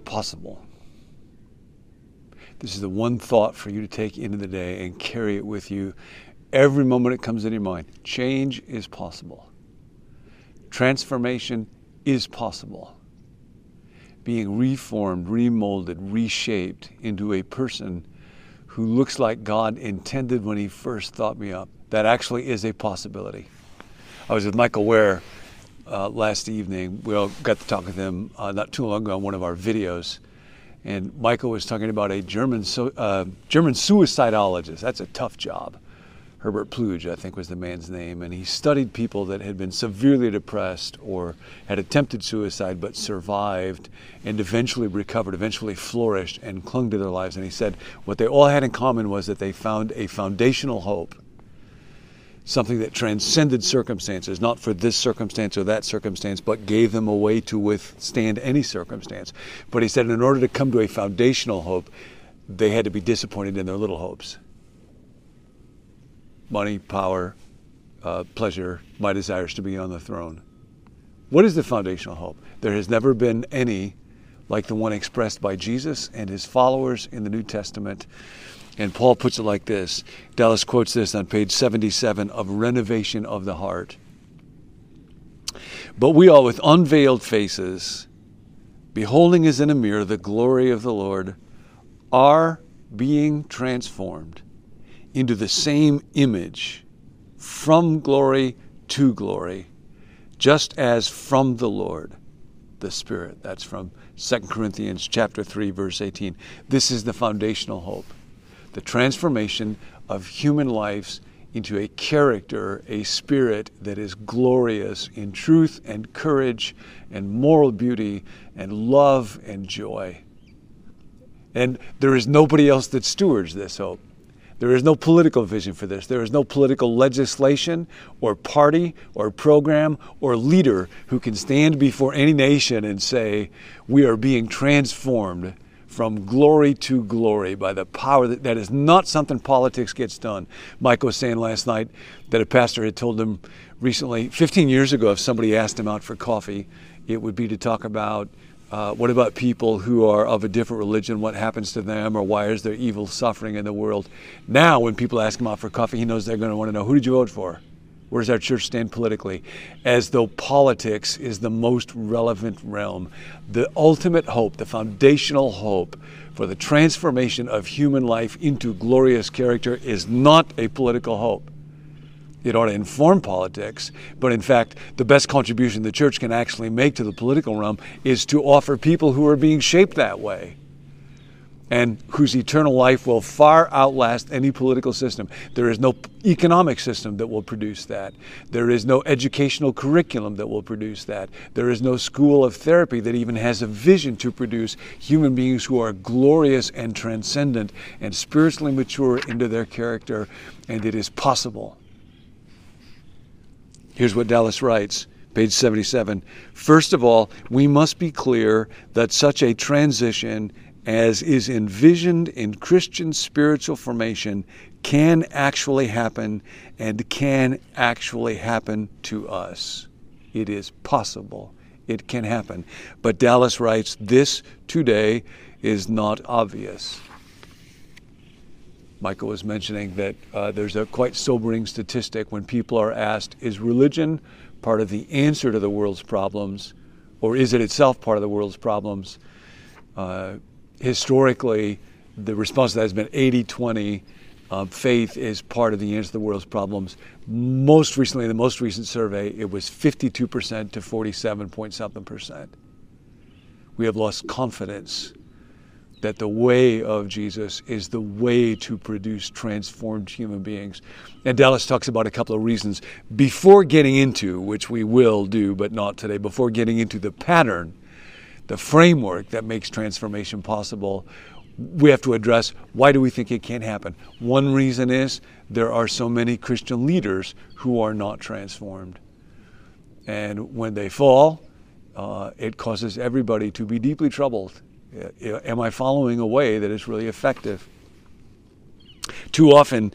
possible. This is the one thought for you to take into the day and carry it with you every moment it comes into your mind. Change is possible. Transformation is possible. Being reformed, remolded, reshaped into a person who looks like God intended when He first thought me up. That actually is a possibility. I was with Michael Wear uh, last evening. We all got to talk with him uh, not too long ago on one of our videos. And Michael was talking about a German, uh, German suicidologist. That's a tough job. Herbert Plügge, I think was the man's name, and he studied people that had been severely depressed or had attempted suicide but survived and eventually recovered, eventually flourished and clung to their lives. And he said what they all had in common was that they found a foundational hope, something that transcended circumstances, not for this circumstance or that circumstance, but gave them a way to withstand any circumstance. But he said in order to come to a foundational hope, they had to be disappointed in their little hopes money, power, uh, pleasure, my desires to be on the throne. What is the foundational hope? There has never been any like the one expressed by Jesus and his followers in the New Testament. And Paul puts it like this Dallas quotes this on page 77 of Renovation of the Heart. But we all, with unveiled faces, beholding as in a mirror the glory of the Lord, are being transformed into the same image from glory to glory, just as from the Lord the Spirit. That's from 2 Corinthians chapter 3 verse 18. This is the foundational hope. The transformation of human lives into a character, a spirit that is glorious in truth and courage and moral beauty and love and joy. And there is nobody else that stewards this hope. There is no political vision for this. There is no political legislation or party or program or leader who can stand before any nation and say, We are being transformed from glory to glory by the power that, that is not something politics gets done. Mike was saying last night that a pastor had told him recently, 15 years ago, if somebody asked him out for coffee, it would be to talk about uh, what about people who are of a different religion? What happens to them, or why is there evil suffering in the world? Now, when people ask him out for coffee, he knows they're going to want to know who did you vote for? Where does our church stand politically? As though politics is the most relevant realm. The ultimate hope, the foundational hope for the transformation of human life into glorious character is not a political hope. It ought to inform politics, but in fact, the best contribution the church can actually make to the political realm is to offer people who are being shaped that way and whose eternal life will far outlast any political system. There is no economic system that will produce that. There is no educational curriculum that will produce that. There is no school of therapy that even has a vision to produce human beings who are glorious and transcendent and spiritually mature into their character, and it is possible Here's what Dallas writes, page 77. First of all, we must be clear that such a transition as is envisioned in Christian spiritual formation can actually happen and can actually happen to us. It is possible. It can happen. But Dallas writes, this today is not obvious. Michael was mentioning that uh, there's a quite sobering statistic when people are asked, is religion part of the answer to the world's problems, or is it itself part of the world's problems? Uh, historically, the response to that has been 80 20. Uh, faith is part of the answer to the world's problems. Most recently, the most recent survey, it was 52% to 47 point something percent. We have lost confidence that the way of Jesus is the way to produce transformed human beings. And Dallas talks about a couple of reasons before getting into, which we will do, but not today, before getting into the pattern, the framework that makes transformation possible. We have to address why do we think it can't happen? One reason is there are so many Christian leaders who are not transformed. And when they fall, uh, it causes everybody to be deeply troubled am I following a way that is really effective? Too often,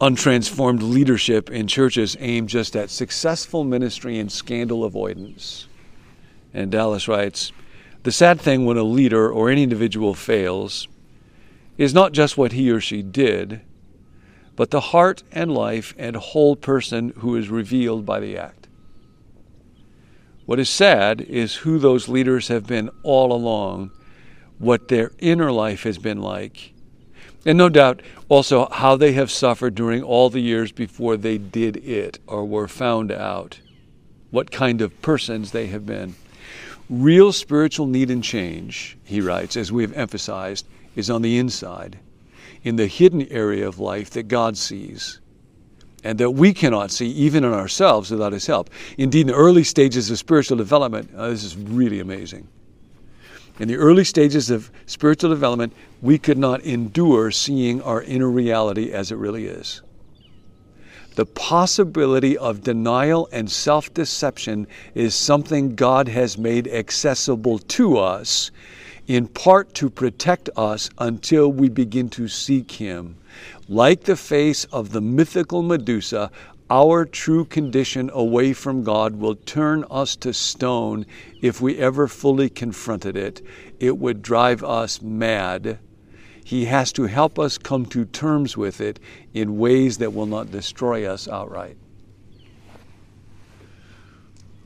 untransformed leadership in churches aim just at successful ministry and scandal avoidance. And Dallas writes, The sad thing when a leader or any individual fails is not just what he or she did, but the heart and life and whole person who is revealed by the act. What is sad is who those leaders have been all along, what their inner life has been like, and no doubt also how they have suffered during all the years before they did it or were found out, what kind of persons they have been. Real spiritual need and change, he writes, as we have emphasized, is on the inside, in the hidden area of life that God sees and that we cannot see even in ourselves without His help. Indeed, in the early stages of spiritual development, uh, this is really amazing. In the early stages of spiritual development, we could not endure seeing our inner reality as it really is. The possibility of denial and self deception is something God has made accessible to us, in part to protect us until we begin to seek Him. Like the face of the mythical Medusa, our true condition away from God will turn us to stone if we ever fully confronted it. It would drive us mad. He has to help us come to terms with it in ways that will not destroy us outright.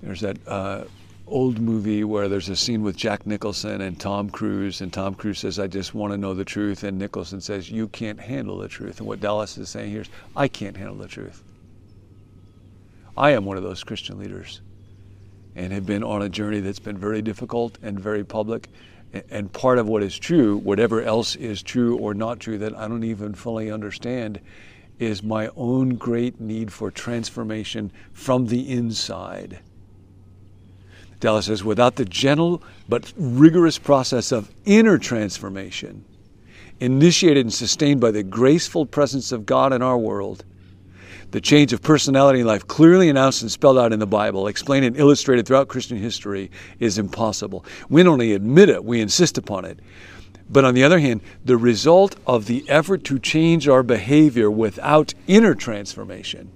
There's that uh, old movie where there's a scene with Jack Nicholson and Tom Cruise, and Tom Cruise says, I just want to know the truth. And Nicholson says, You can't handle the truth. And what Dallas is saying here is, I can't handle the truth. I am one of those Christian leaders and have been on a journey that's been very difficult and very public. And part of what is true, whatever else is true or not true that I don't even fully understand, is my own great need for transformation from the inside. Dallas says, without the gentle but rigorous process of inner transformation, initiated and sustained by the graceful presence of God in our world, the change of personality in life, clearly announced and spelled out in the Bible, explained and illustrated throughout Christian history, is impossible. We not only admit it, we insist upon it. But on the other hand, the result of the effort to change our behavior without inner transformation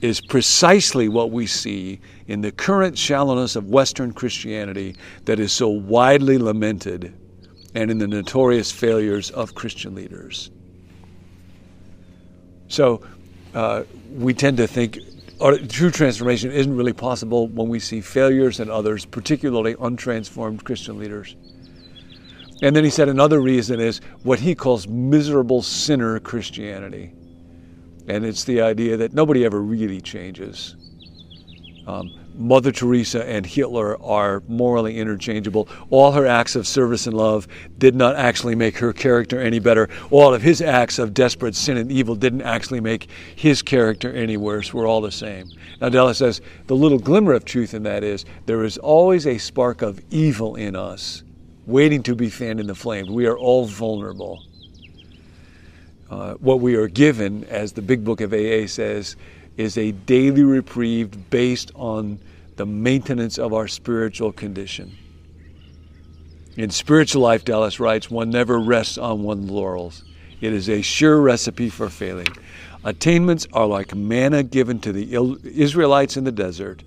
is precisely what we see in the current shallowness of Western Christianity that is so widely lamented and in the notorious failures of Christian leaders. So, uh, we tend to think true transformation isn't really possible when we see failures in others, particularly untransformed Christian leaders. And then he said another reason is what he calls miserable sinner Christianity. And it's the idea that nobody ever really changes. Um, Mother Teresa and Hitler are morally interchangeable. All her acts of service and love did not actually make her character any better. All of his acts of desperate sin and evil didn't actually make his character any worse. We're all the same. Now, Dallas says the little glimmer of truth in that is there is always a spark of evil in us waiting to be fanned in the flame. We are all vulnerable. Uh, what we are given, as the big book of AA says, is a daily reprieve based on the maintenance of our spiritual condition. In spiritual life, Dallas writes, one never rests on one's laurels. It is a sure recipe for failing. Attainments are like manna given to the Israelites in the desert,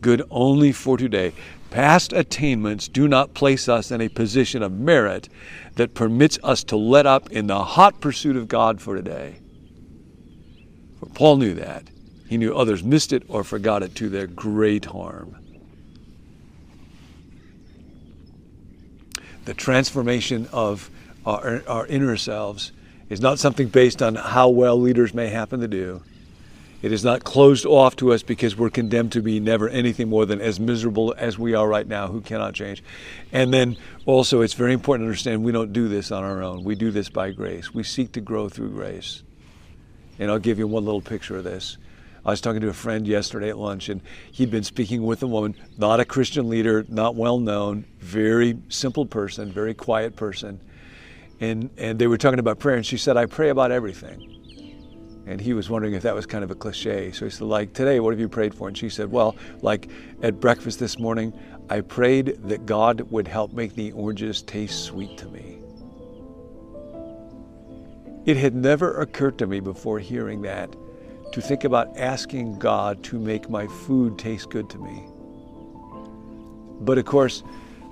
good only for today. Past attainments do not place us in a position of merit that permits us to let up in the hot pursuit of God for today. For Paul knew that. He knew others missed it or forgot it to their great harm. The transformation of our, our inner selves is not something based on how well leaders may happen to do. It is not closed off to us because we're condemned to be never anything more than as miserable as we are right now, who cannot change. And then also, it's very important to understand we don't do this on our own. We do this by grace. We seek to grow through grace. And I'll give you one little picture of this. I was talking to a friend yesterday at lunch, and he'd been speaking with a woman, not a Christian leader, not well known, very simple person, very quiet person. And, and they were talking about prayer, and she said, I pray about everything. And he was wondering if that was kind of a cliche. So he said, like, today, what have you prayed for? And she said, well, like at breakfast this morning, I prayed that God would help make the oranges taste sweet to me. It had never occurred to me before hearing that to think about asking God to make my food taste good to me. But of course,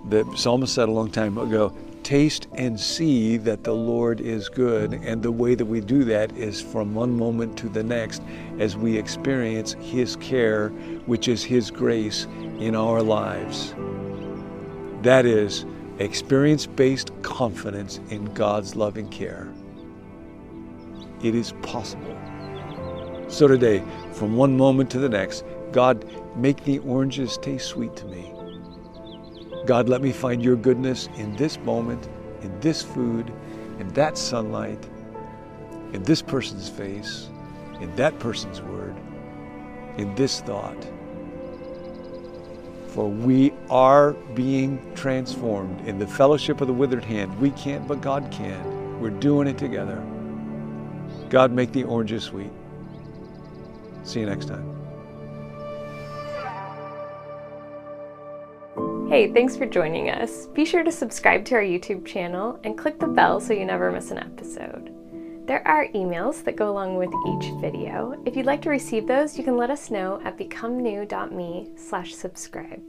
the psalmist said a long time ago, taste and see that the Lord is good. And the way that we do that is from one moment to the next as we experience His care, which is His grace in our lives. That is experience based confidence in God's loving care. It is possible. So today, from one moment to the next, God, make the oranges taste sweet to me. God, let me find your goodness in this moment, in this food, in that sunlight, in this person's face, in that person's word, in this thought. For we are being transformed in the fellowship of the withered hand. We can't, but God can. We're doing it together. God, make the oranges sweet. See you next time. Hey, thanks for joining us. Be sure to subscribe to our YouTube channel and click the bell so you never miss an episode. There are emails that go along with each video. If you'd like to receive those, you can let us know at becomenew.me slash subscribe.